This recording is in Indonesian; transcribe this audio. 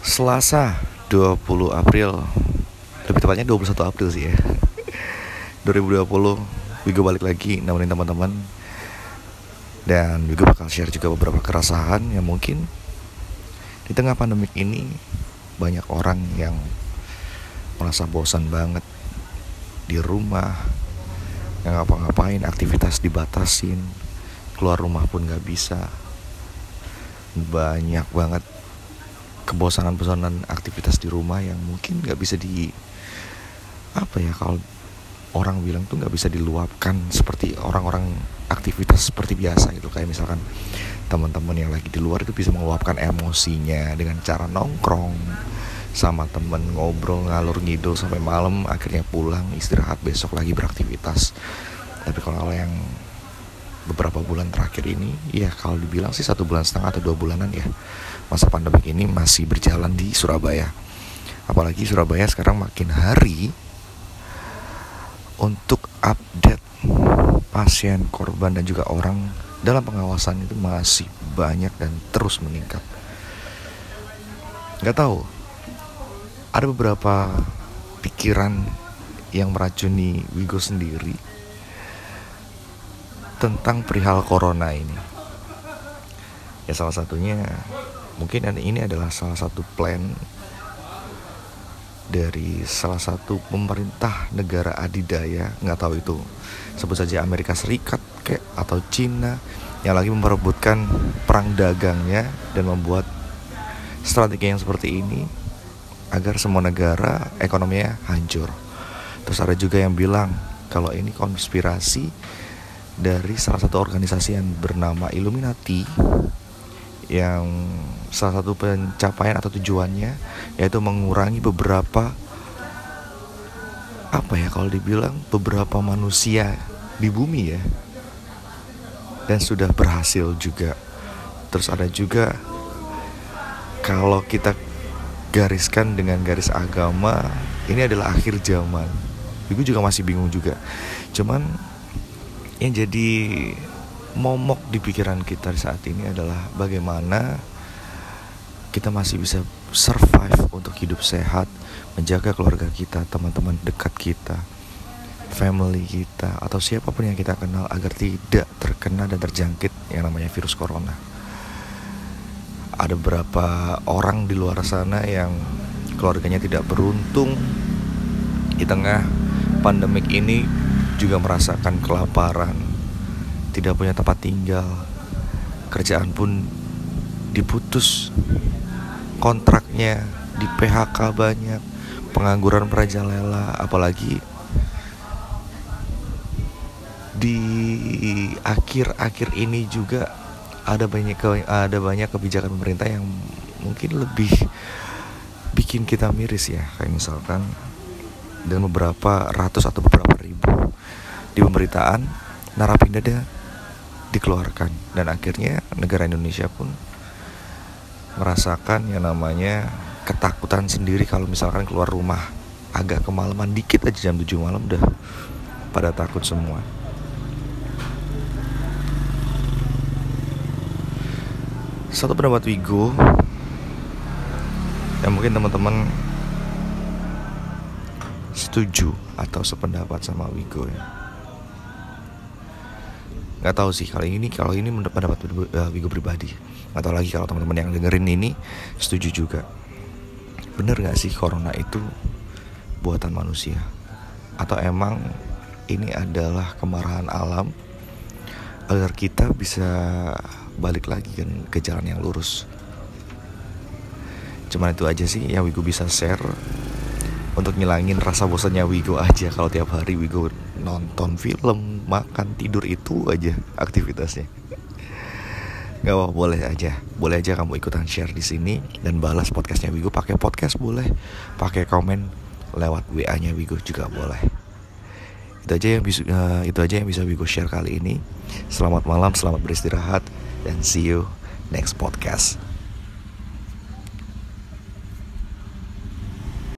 Selasa 20 April. Lebih tepatnya 21 April sih ya. 2020 Wigo balik lagi nemenin teman-teman. Dan Wigo bakal share juga beberapa keresahan yang mungkin Di tengah pandemik ini Banyak orang yang Merasa bosan banget Di rumah Yang ngapa-ngapain aktivitas dibatasin Keluar rumah pun gak bisa. Banyak banget kebosanan-bosanan aktivitas di rumah yang mungkin nggak bisa di apa ya kalau orang bilang tuh nggak bisa diluapkan seperti orang-orang aktivitas seperti biasa gitu. Kayak misalkan teman-teman yang lagi di luar itu bisa meluapkan emosinya dengan cara nongkrong sama temen ngobrol ngalur ngidul sampai malam akhirnya pulang istirahat besok lagi beraktivitas. Tapi kalau yang beberapa bulan terakhir ini ya kalau dibilang sih satu bulan setengah atau dua bulanan ya masa pandemi ini masih berjalan di Surabaya. Apalagi Surabaya sekarang makin hari untuk update pasien korban dan juga orang dalam pengawasan itu masih banyak dan terus meningkat. Nggak tahu ada beberapa pikiran yang meracuni Wigo sendiri tentang perihal corona ini. Ya salah satunya mungkin ini adalah salah satu plan dari salah satu pemerintah negara adidaya nggak tahu itu sebut saja Amerika Serikat kayak atau Cina yang lagi memperebutkan perang dagangnya dan membuat strategi yang seperti ini agar semua negara ekonominya hancur. Terus ada juga yang bilang kalau ini konspirasi dari salah satu organisasi yang bernama Illuminati yang salah satu pencapaian atau tujuannya yaitu mengurangi beberapa apa ya kalau dibilang beberapa manusia di bumi ya. Dan sudah berhasil juga. Terus ada juga kalau kita gariskan dengan garis agama ini adalah akhir zaman. Ibu juga masih bingung juga. Cuman yang jadi momok di pikiran kita saat ini adalah bagaimana kita masih bisa survive untuk hidup sehat, menjaga keluarga kita, teman-teman dekat kita, family kita, atau siapa pun yang kita kenal agar tidak terkena dan terjangkit yang namanya virus corona. Ada beberapa orang di luar sana yang keluarganya tidak beruntung di tengah pandemik ini juga merasakan kelaparan, tidak punya tempat tinggal, kerjaan pun diputus, kontraknya di PHK banyak, pengangguran merajalela, apalagi di akhir-akhir ini juga ada banyak ada banyak kebijakan pemerintah yang mungkin lebih bikin kita miris ya kayak misalkan dan beberapa ratus atau beberapa ribu. Di pemberitaan narapidana dikeluarkan. Dan akhirnya negara Indonesia pun merasakan yang namanya ketakutan sendiri kalau misalkan keluar rumah. Agak kemalaman dikit aja jam 7 malam udah pada takut semua. Satu pendapat Wigo yang mungkin teman-teman setuju atau sependapat sama Wigo ya? Nggak tahu sih kali ini kalau ini pendapat uh, Wigo pribadi. Nggak tahu lagi kalau teman-teman yang dengerin ini setuju juga. Bener nggak sih corona itu buatan manusia? Atau emang ini adalah kemarahan alam agar kita bisa balik lagi kan ke jalan yang lurus? Cuman itu aja sih yang Wigo bisa share untuk ngilangin rasa bosannya Wigo aja. Kalau tiap hari Wigo nonton film makan tidur itu aja aktivitasnya. Gak apa boleh aja. Boleh aja kamu ikutan share di sini dan balas podcastnya Wigo. Pakai podcast boleh. Pakai komen lewat WA nya Wigo juga boleh. Itu aja yang bisa uh, itu aja yang bisa Wigo share kali ini. Selamat malam selamat beristirahat dan see you next podcast